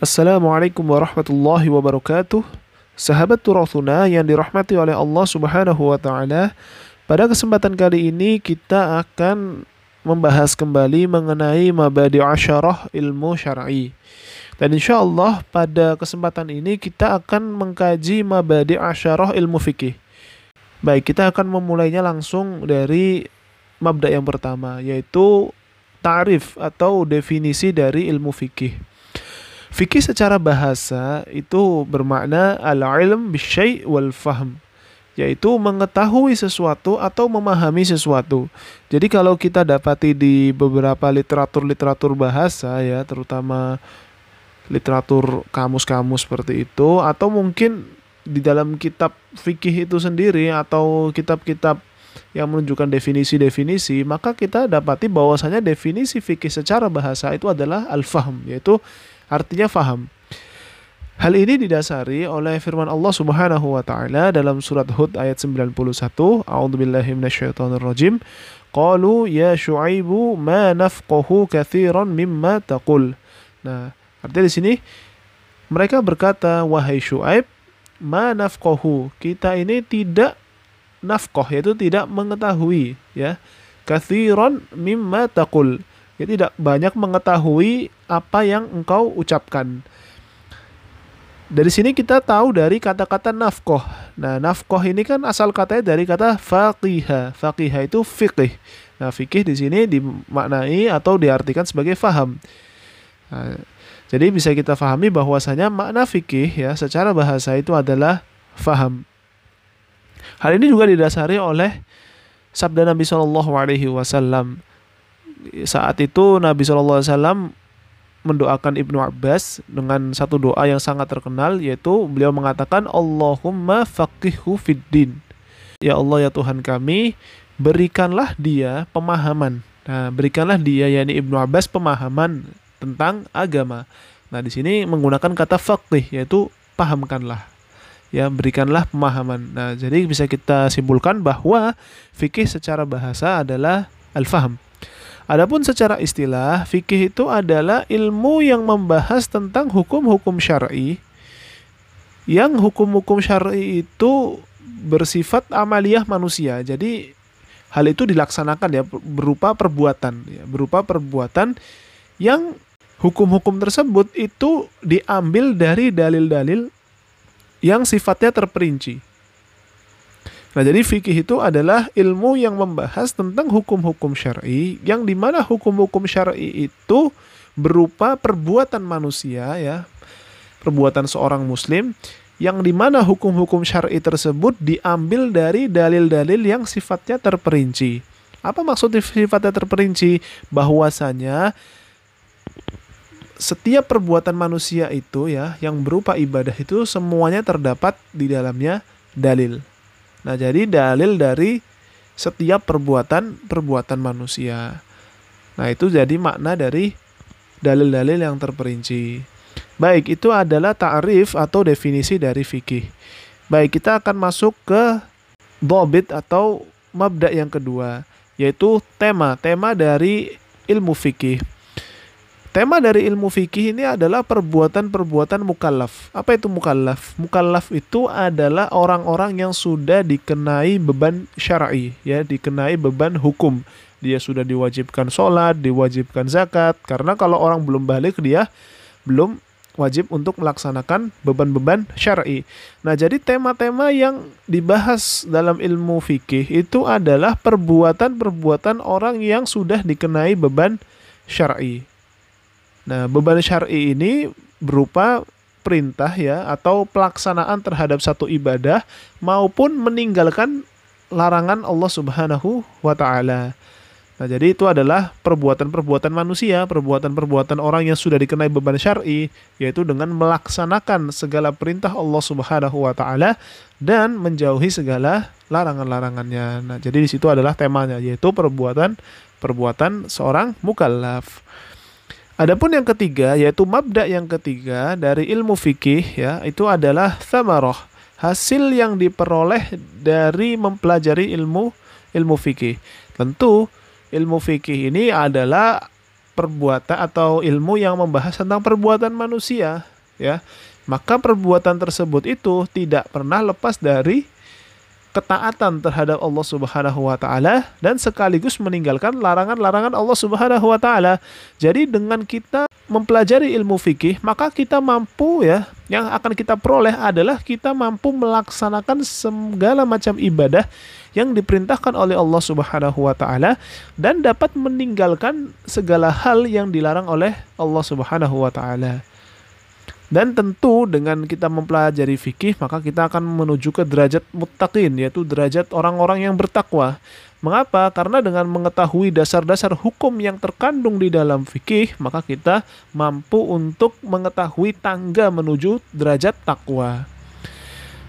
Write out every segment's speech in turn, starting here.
Assalamualaikum warahmatullahi wabarakatuh. Sahabat Turathuna yang dirahmati oleh Allah Subhanahu wa taala. Pada kesempatan kali ini kita akan membahas kembali mengenai mabadi asyarah ilmu syar'i. Dan insya Allah pada kesempatan ini kita akan mengkaji mabadi asyarah ilmu fikih. Baik, kita akan memulainya langsung dari mabda yang pertama, yaitu tarif atau definisi dari ilmu fikih. Fikih secara bahasa itu bermakna al-ilm bisyai' wal fahm yaitu mengetahui sesuatu atau memahami sesuatu. Jadi kalau kita dapati di beberapa literatur-literatur bahasa ya, terutama literatur kamus-kamus seperti itu atau mungkin di dalam kitab fikih itu sendiri atau kitab-kitab yang menunjukkan definisi-definisi, maka kita dapati bahwasanya definisi fikih secara bahasa itu adalah al-fahm, yaitu artinya faham. Hal ini didasari oleh firman Allah Subhanahu wa taala dalam surat Hud ayat 91, A'udzubillahi minasyaitonirrajim. Qalu ya Syuaibu ma nafqahu katsiran mimma taqul. Nah, artinya di sini mereka berkata, wahai Syuaib, ma nafqahu. Kita ini tidak nafqah yaitu tidak mengetahui ya. Katsiran mimma taqul ya tidak banyak mengetahui apa yang engkau ucapkan. Dari sini kita tahu dari kata-kata nafkoh. Nah, nafkoh ini kan asal katanya dari kata faqihah. Faqihah itu fikih. Nah, fikih di sini dimaknai atau diartikan sebagai faham. Nah, jadi bisa kita fahami bahwasanya makna fikih ya secara bahasa itu adalah faham. Hal ini juga didasari oleh sabda Nabi Shallallahu Alaihi Wasallam saat itu Nabi SAW mendoakan Ibnu Abbas dengan satu doa yang sangat terkenal yaitu beliau mengatakan Allahumma faqihhu fiddin. Ya Allah ya Tuhan kami, berikanlah dia pemahaman. Nah, berikanlah dia yakni Ibnu Abbas pemahaman tentang agama. Nah, di sini menggunakan kata faqih yaitu pahamkanlah. Ya, berikanlah pemahaman. Nah, jadi bisa kita simpulkan bahwa fikih secara bahasa adalah al-faham. Adapun secara istilah, fikih itu adalah ilmu yang membahas tentang hukum-hukum syar'i yang hukum-hukum syar'i itu bersifat amaliyah manusia. Jadi hal itu dilaksanakan ya berupa perbuatan ya, berupa perbuatan yang hukum-hukum tersebut itu diambil dari dalil-dalil yang sifatnya terperinci. Nah, jadi fikih itu adalah ilmu yang membahas tentang hukum-hukum syar'i yang di mana hukum-hukum syar'i itu berupa perbuatan manusia ya, perbuatan seorang muslim yang di mana hukum-hukum syar'i tersebut diambil dari dalil-dalil yang sifatnya terperinci. Apa maksud sifatnya terperinci? Bahwasanya setiap perbuatan manusia itu ya yang berupa ibadah itu semuanya terdapat di dalamnya dalil. Nah, jadi dalil dari setiap perbuatan-perbuatan manusia. Nah, itu jadi makna dari dalil-dalil yang terperinci. Baik, itu adalah ta'rif atau definisi dari fikih. Baik, kita akan masuk ke bobit atau mabda yang kedua, yaitu tema, tema dari ilmu fikih. Tema dari ilmu fikih ini adalah perbuatan-perbuatan mukallaf. Apa itu mukallaf? Mukallaf itu adalah orang-orang yang sudah dikenai beban syar'i, ya, dikenai beban hukum. Dia sudah diwajibkan sholat, diwajibkan zakat. Karena kalau orang belum balik dia belum wajib untuk melaksanakan beban-beban syar'i. Nah, jadi tema-tema yang dibahas dalam ilmu fikih itu adalah perbuatan-perbuatan orang yang sudah dikenai beban syar'i. Nah, beban syar'i ini berupa perintah ya atau pelaksanaan terhadap satu ibadah maupun meninggalkan larangan Allah Subhanahu wa taala. Nah, jadi itu adalah perbuatan-perbuatan manusia, perbuatan-perbuatan orang yang sudah dikenai beban syar'i, yaitu dengan melaksanakan segala perintah Allah Subhanahu wa taala dan menjauhi segala larangan-larangannya. Nah, jadi di situ adalah temanya yaitu perbuatan-perbuatan seorang mukallaf. Adapun yang ketiga yaitu mabda yang ketiga dari ilmu fikih ya itu adalah thamarah hasil yang diperoleh dari mempelajari ilmu ilmu fikih. Tentu ilmu fikih ini adalah perbuatan atau ilmu yang membahas tentang perbuatan manusia ya maka perbuatan tersebut itu tidak pernah lepas dari ketaatan terhadap Allah Subhanahu wa taala dan sekaligus meninggalkan larangan-larangan Allah Subhanahu wa taala. Jadi dengan kita mempelajari ilmu fikih, maka kita mampu ya, yang akan kita peroleh adalah kita mampu melaksanakan segala macam ibadah yang diperintahkan oleh Allah Subhanahu wa taala dan dapat meninggalkan segala hal yang dilarang oleh Allah Subhanahu wa taala. Dan tentu dengan kita mempelajari fikih maka kita akan menuju ke derajat muttaqin yaitu derajat orang-orang yang bertakwa. Mengapa? Karena dengan mengetahui dasar-dasar hukum yang terkandung di dalam fikih, maka kita mampu untuk mengetahui tangga menuju derajat takwa.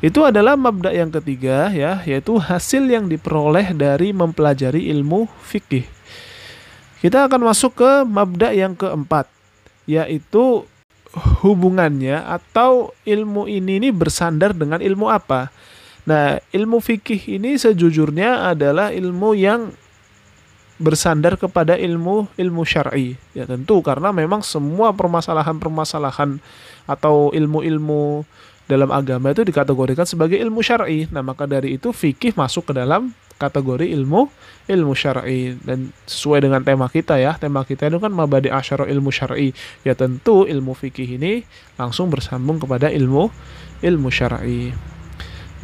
Itu adalah mabda yang ketiga ya, yaitu hasil yang diperoleh dari mempelajari ilmu fikih. Kita akan masuk ke mabda yang keempat, yaitu hubungannya atau ilmu ini ini bersandar dengan ilmu apa? Nah, ilmu fikih ini sejujurnya adalah ilmu yang bersandar kepada ilmu ilmu syar'i. Ya tentu karena memang semua permasalahan-permasalahan atau ilmu-ilmu dalam agama itu dikategorikan sebagai ilmu syar'i. Nah, maka dari itu fikih masuk ke dalam kategori ilmu ilmu syar'i. Dan sesuai dengan tema kita ya tema kita itu kan mabadi asyara ilmu syar'i. Ya tentu ilmu fikih ini langsung bersambung kepada ilmu ilmu syar'i.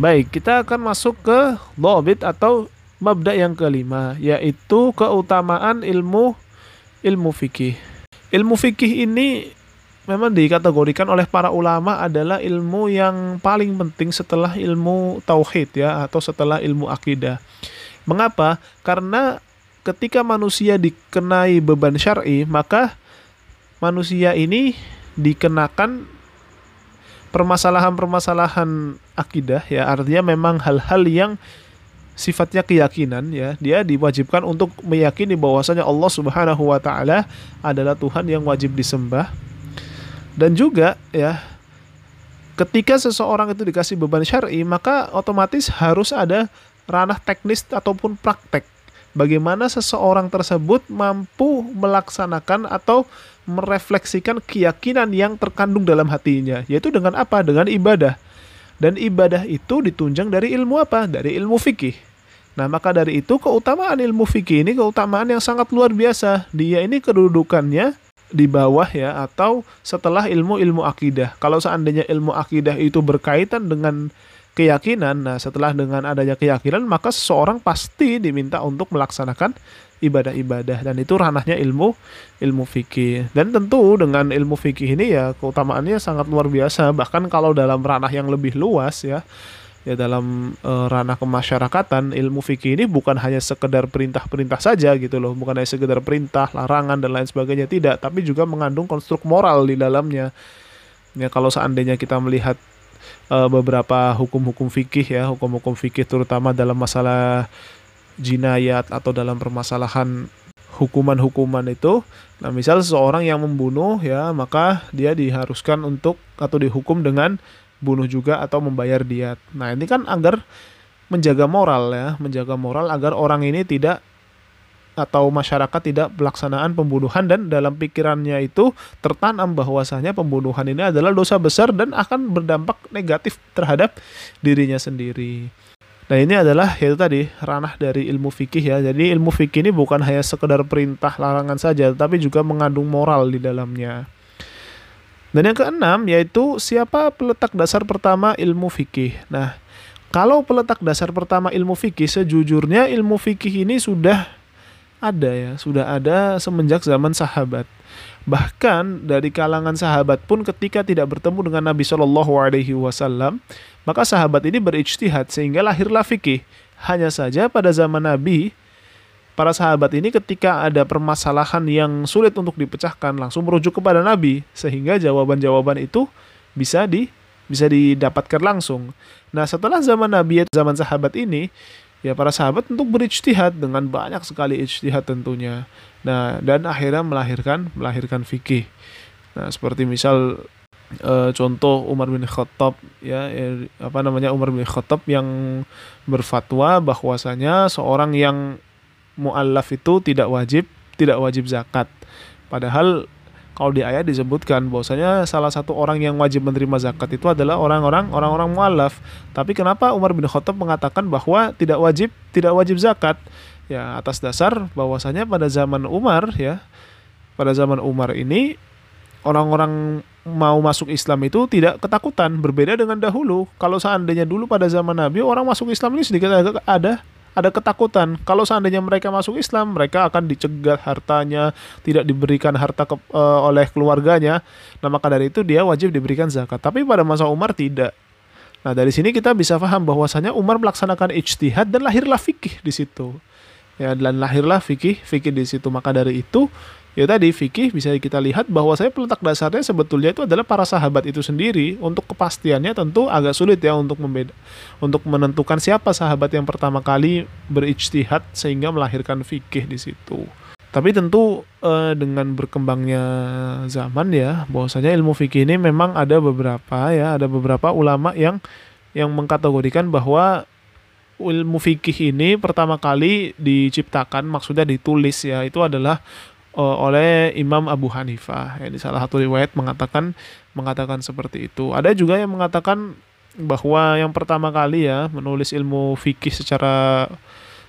Baik kita akan masuk ke lobit atau mabda yang kelima yaitu keutamaan ilmu ilmu fikih. Ilmu fikih ini memang dikategorikan oleh para ulama adalah ilmu yang paling penting setelah ilmu tauhid ya atau setelah ilmu akidah. Mengapa? Karena ketika manusia dikenai beban syar'i, maka manusia ini dikenakan permasalahan-permasalahan akidah ya artinya memang hal-hal yang sifatnya keyakinan ya dia diwajibkan untuk meyakini bahwasanya Allah Subhanahu wa taala adalah Tuhan yang wajib disembah dan juga ya ketika seseorang itu dikasih beban syar'i maka otomatis harus ada ranah teknis ataupun praktek. Bagaimana seseorang tersebut mampu melaksanakan atau merefleksikan keyakinan yang terkandung dalam hatinya, yaitu dengan apa? Dengan ibadah. Dan ibadah itu ditunjang dari ilmu apa? Dari ilmu fikih. Nah, maka dari itu keutamaan ilmu fikih ini keutamaan yang sangat luar biasa. Dia ini kedudukannya di bawah ya atau setelah ilmu-ilmu akidah. Kalau seandainya ilmu akidah itu berkaitan dengan keyakinan, nah setelah dengan adanya keyakinan maka seseorang pasti diminta untuk melaksanakan ibadah-ibadah dan itu ranahnya ilmu ilmu fikih. Dan tentu dengan ilmu fikih ini ya keutamaannya sangat luar biasa. Bahkan kalau dalam ranah yang lebih luas ya ya dalam e, ranah kemasyarakatan ilmu fikih ini bukan hanya sekedar perintah-perintah saja gitu loh. Bukan hanya sekedar perintah larangan dan lain sebagainya tidak. Tapi juga mengandung konstruk moral di dalamnya. Ya kalau seandainya kita melihat e, beberapa hukum-hukum fikih ya hukum-hukum fikih terutama dalam masalah jinayat atau dalam permasalahan hukuman-hukuman itu nah misal seseorang yang membunuh ya maka dia diharuskan untuk atau dihukum dengan bunuh juga atau membayar diat. Nah, ini kan agar menjaga moral ya, menjaga moral agar orang ini tidak atau masyarakat tidak pelaksanaan pembunuhan dan dalam pikirannya itu tertanam bahwasanya pembunuhan ini adalah dosa besar dan akan berdampak negatif terhadap dirinya sendiri. Nah ini adalah itu tadi ranah dari ilmu fikih ya. Jadi ilmu fikih ini bukan hanya sekedar perintah larangan saja, tapi juga mengandung moral di dalamnya. Dan yang keenam yaitu siapa peletak dasar pertama ilmu fikih. Nah, kalau peletak dasar pertama ilmu fikih sejujurnya ilmu fikih ini sudah ada ya, sudah ada semenjak zaman sahabat. Bahkan dari kalangan sahabat pun ketika tidak bertemu dengan Nabi Shallallahu Alaihi Wasallam, maka sahabat ini berijtihad sehingga lahirlah fikih. Hanya saja pada zaman Nabi para sahabat ini ketika ada permasalahan yang sulit untuk dipecahkan langsung merujuk kepada Nabi sehingga jawaban-jawaban itu bisa di bisa didapatkan langsung. Nah, setelah zaman Nabi zaman sahabat ini ya para sahabat untuk berijtihad dengan banyak sekali ijtihad tentunya. Nah, dan akhirnya melahirkan melahirkan fikih. Nah, seperti misal e, contoh Umar bin Khattab ya, ya apa namanya Umar bin Khattab yang berfatwa bahwasanya seorang yang muallaf itu tidak wajib tidak wajib zakat. Padahal Kalau di ayat disebutkan bahwasanya salah satu orang yang wajib menerima zakat itu adalah orang-orang orang-orang mualaf. Tapi kenapa Umar bin Khattab mengatakan bahwa tidak wajib tidak wajib zakat? Ya, atas dasar bahwasanya pada zaman Umar ya, pada zaman Umar ini orang-orang mau masuk Islam itu tidak ketakutan berbeda dengan dahulu. Kalau seandainya dulu pada zaman Nabi orang masuk Islam ini sedikit agak ada ada ketakutan. Kalau seandainya mereka masuk Islam, mereka akan dicegat hartanya, tidak diberikan harta ke, uh, oleh keluarganya. Nah, maka dari itu dia wajib diberikan zakat. Tapi pada masa Umar tidak. Nah, dari sini kita bisa paham bahwasanya Umar melaksanakan ijtihad dan lahirlah fikih di situ. Ya, dan lahirlah fikih, fikih di situ. Maka dari itu ya tadi fikih bisa kita lihat bahwa saya peletak dasarnya sebetulnya itu adalah para sahabat itu sendiri untuk kepastiannya tentu agak sulit ya untuk membeda untuk menentukan siapa sahabat yang pertama kali berijtihad sehingga melahirkan fikih di situ. Tapi tentu eh, dengan berkembangnya zaman ya bahwasanya ilmu fikih ini memang ada beberapa ya ada beberapa ulama yang yang mengkategorikan bahwa ilmu fikih ini pertama kali diciptakan maksudnya ditulis ya itu adalah oleh Imam Abu Hanifah. Di salah satu riwayat mengatakan mengatakan seperti itu. Ada juga yang mengatakan bahwa yang pertama kali ya menulis ilmu fikih secara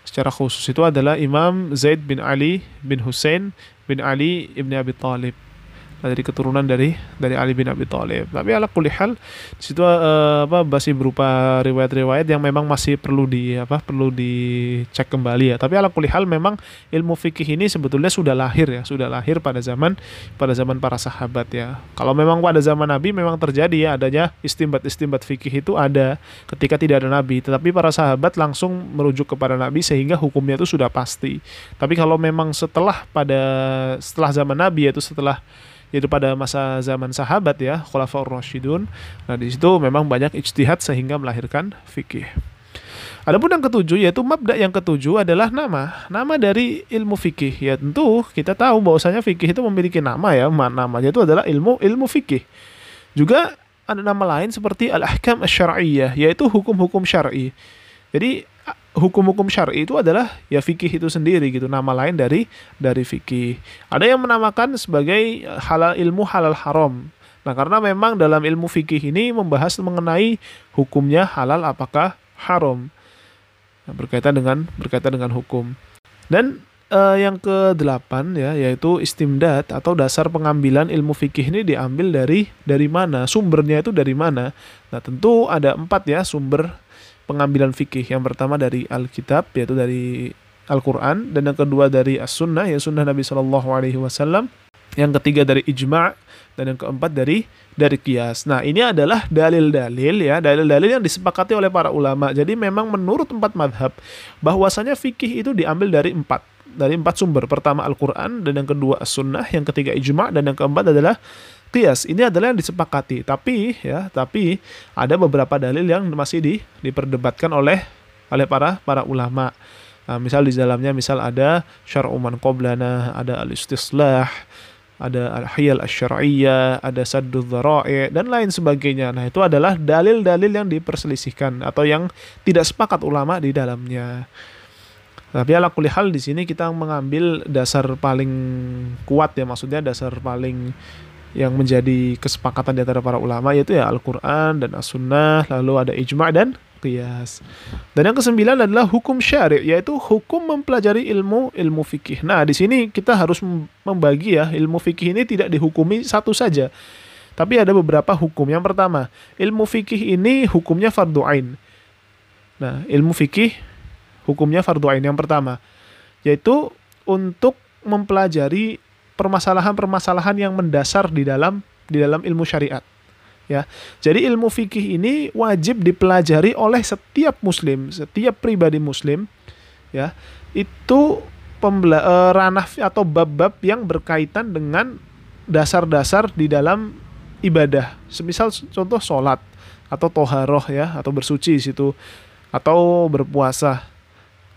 secara khusus itu adalah Imam Zaid bin Ali bin Hussein bin Ali ibn Abi Talib dari keturunan dari dari Ali bin Abi Thalib. Tapi ala kulihal di situ uh, apa masih berupa riwayat-riwayat yang memang masih perlu di apa perlu dicek kembali ya. Tapi ala kulihal memang ilmu fikih ini sebetulnya sudah lahir ya, sudah lahir pada zaman pada zaman para sahabat ya. Kalau memang pada zaman Nabi memang terjadi ya adanya istimbat-istimbat fikih itu ada ketika tidak ada Nabi, tetapi para sahabat langsung merujuk kepada Nabi sehingga hukumnya itu sudah pasti. Tapi kalau memang setelah pada setelah zaman Nabi yaitu setelah yaitu pada masa zaman sahabat ya Khulafaur Rasyidun nah di situ memang banyak ijtihad sehingga melahirkan fikih Adapun yang ketujuh yaitu mabda yang ketujuh adalah nama. Nama dari ilmu fikih. Ya tentu kita tahu bahwasanya fikih itu memiliki nama ya. Namanya itu adalah ilmu ilmu fikih. Juga ada nama lain seperti al-ahkam asy-syar'iyyah yaitu hukum-hukum syar'i. Jadi hukum-hukum syar'i itu adalah ya fikih itu sendiri gitu nama lain dari dari fikih. Ada yang menamakan sebagai halal ilmu halal haram. Nah karena memang dalam ilmu fikih ini membahas mengenai hukumnya halal apakah haram. Nah, berkaitan dengan berkaitan dengan hukum. Dan uh, yang ke delapan ya yaitu istimdad atau dasar pengambilan ilmu fikih ini diambil dari dari mana? Sumbernya itu dari mana? Nah tentu ada empat ya sumber pengambilan fikih. Yang pertama dari Alkitab yaitu dari Al-Quran dan yang kedua dari As-Sunnah ya Sunnah Nabi Shallallahu Alaihi Wasallam. Yang ketiga dari ijma' dan yang keempat dari dari kias. Nah ini adalah dalil-dalil ya dalil-dalil yang disepakati oleh para ulama. Jadi memang menurut empat madhab bahwasanya fikih itu diambil dari empat dari empat sumber. Pertama Al-Quran dan yang kedua As-Sunnah, yang ketiga ijma' dan yang keempat adalah kias ini adalah yang disepakati tapi ya tapi ada beberapa dalil yang masih di, diperdebatkan oleh oleh para para ulama nah, misal di dalamnya misal ada syar'uman qoblana ada al-istislah ada al-hiyal asy-syar'iyyah, ada saddu dhara'i dan lain sebagainya. Nah, itu adalah dalil-dalil yang diperselisihkan atau yang tidak sepakat ulama di dalamnya. Tapi ala kulihal di sini kita mengambil dasar paling kuat ya, maksudnya dasar paling yang menjadi kesepakatan di antara para ulama yaitu ya Al-Quran dan As-Sunnah lalu ada ijma' dan qiyas. Dan yang kesembilan adalah hukum syari' yaitu hukum mempelajari ilmu ilmu fikih. Nah di sini kita harus membagi ya ilmu fikih ini tidak dihukumi satu saja tapi ada beberapa hukum. Yang pertama ilmu fikih ini hukumnya fardu ain. Nah ilmu fikih hukumnya fardu ain yang pertama yaitu untuk mempelajari permasalahan-permasalahan yang mendasar di dalam di dalam ilmu syariat. Ya. Jadi ilmu fikih ini wajib dipelajari oleh setiap muslim, setiap pribadi muslim ya. Itu pembela uh, ranah atau bab-bab yang berkaitan dengan dasar-dasar di dalam ibadah. Semisal contoh sholat atau toharoh ya atau bersuci situ atau berpuasa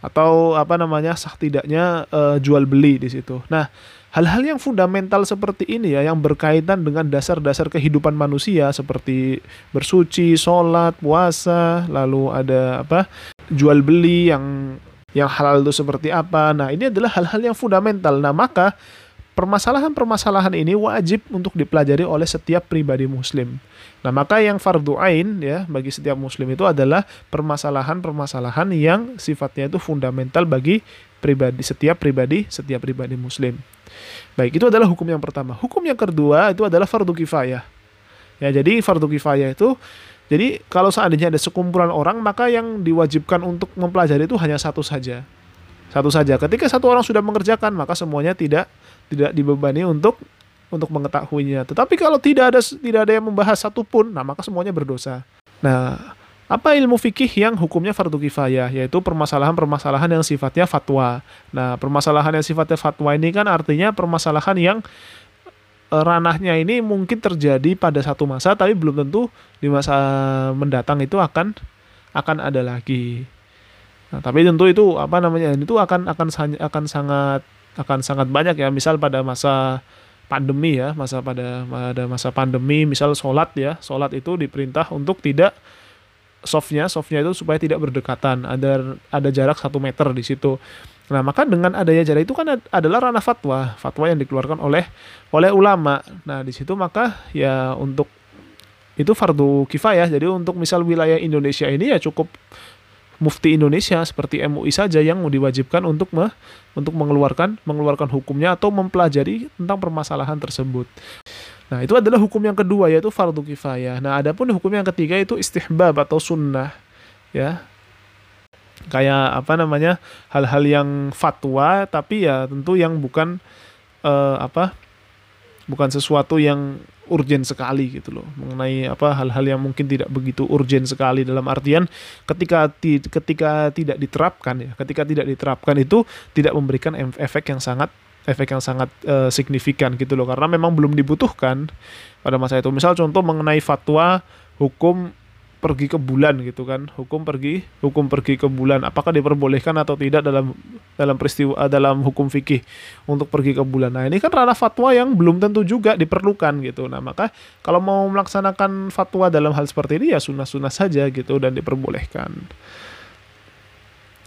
atau apa namanya sah tidaknya uh, jual beli di situ. Nah, Hal-hal yang fundamental seperti ini ya, yang berkaitan dengan dasar-dasar kehidupan manusia seperti bersuci, sholat, puasa, lalu ada apa jual beli yang yang halal itu seperti apa. Nah ini adalah hal-hal yang fundamental. Nah maka permasalahan-permasalahan ini wajib untuk dipelajari oleh setiap pribadi muslim. Nah, maka yang fardu ain ya bagi setiap muslim itu adalah permasalahan-permasalahan yang sifatnya itu fundamental bagi pribadi setiap pribadi setiap pribadi muslim. Baik, itu adalah hukum yang pertama. Hukum yang kedua itu adalah fardu kifayah. Ya, jadi fardu kifayah itu jadi kalau seandainya ada sekumpulan orang maka yang diwajibkan untuk mempelajari itu hanya satu saja. Satu saja. Ketika satu orang sudah mengerjakan maka semuanya tidak tidak dibebani untuk untuk mengetahuinya. Tetapi kalau tidak ada tidak ada yang membahas satupun, nah maka semuanya berdosa. Nah, apa ilmu fikih yang hukumnya fardu kifayah yaitu permasalahan-permasalahan yang sifatnya fatwa. Nah, permasalahan yang sifatnya fatwa ini kan artinya permasalahan yang e, ranahnya ini mungkin terjadi pada satu masa tapi belum tentu di masa mendatang itu akan akan ada lagi. Nah, tapi tentu itu apa namanya? Itu akan akan akan sangat akan sangat banyak ya misal pada masa pandemi ya masa pada pada masa pandemi misal sholat ya sholat itu diperintah untuk tidak softnya softnya itu supaya tidak berdekatan ada ada jarak satu meter di situ. Nah maka dengan adanya jarak itu kan adalah ranah fatwa fatwa yang dikeluarkan oleh oleh ulama. Nah di situ maka ya untuk itu fardu kifayah. Jadi untuk misal wilayah Indonesia ini ya cukup mufti Indonesia seperti MUI saja yang diwajibkan untuk me, untuk mengeluarkan mengeluarkan hukumnya atau mempelajari tentang permasalahan tersebut. Nah, itu adalah hukum yang kedua yaitu fardu kifayah. Nah, adapun hukum yang ketiga itu istihbab atau sunnah. Ya. Kayak apa namanya? hal-hal yang fatwa tapi ya tentu yang bukan uh, apa? bukan sesuatu yang urgent sekali gitu loh. Mengenai apa hal-hal yang mungkin tidak begitu urgent sekali dalam artian ketika ti, ketika tidak diterapkan ya ketika tidak diterapkan itu tidak memberikan efek yang sangat efek yang sangat uh, signifikan gitu loh. Karena memang belum dibutuhkan pada masa itu. Misal contoh mengenai fatwa hukum pergi ke bulan gitu kan. Hukum pergi hukum pergi ke bulan. Apakah diperbolehkan atau tidak dalam dalam peristiwa eh, dalam hukum fikih untuk pergi ke bulan? Nah ini kan ranah fatwa yang belum tentu juga diperlukan gitu. Nah maka kalau mau melaksanakan fatwa dalam hal seperti ini ya sunnah-sunnah saja gitu dan diperbolehkan.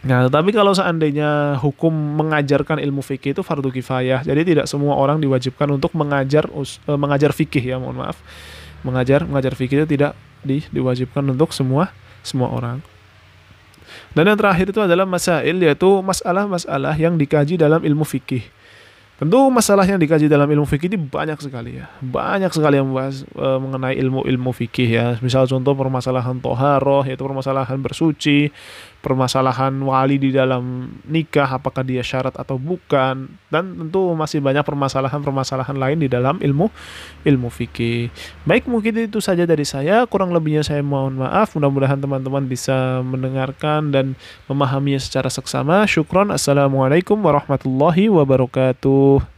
Nah, tetapi kalau seandainya hukum mengajarkan ilmu fikih itu fardu kifayah, jadi tidak semua orang diwajibkan untuk mengajar uh, mengajar fikih ya, mohon maaf. Mengajar mengajar fikih itu tidak di, diwajibkan untuk semua semua orang. Dan yang terakhir itu adalah masail yaitu masalah-masalah yang dikaji dalam ilmu fikih. Tentu masalah yang dikaji dalam ilmu fikih ini banyak sekali ya. Banyak sekali yang membahas e, mengenai ilmu-ilmu fikih ya. Misal contoh permasalahan toharoh yaitu permasalahan bersuci, permasalahan wali di dalam nikah apakah dia syarat atau bukan dan tentu masih banyak permasalahan-permasalahan lain di dalam ilmu ilmu fikih. Baik mungkin itu saja dari saya. Kurang lebihnya saya mohon maaf. Mudah-mudahan teman-teman bisa mendengarkan dan memahaminya secara seksama. Syukron. Assalamualaikum warahmatullahi wabarakatuh.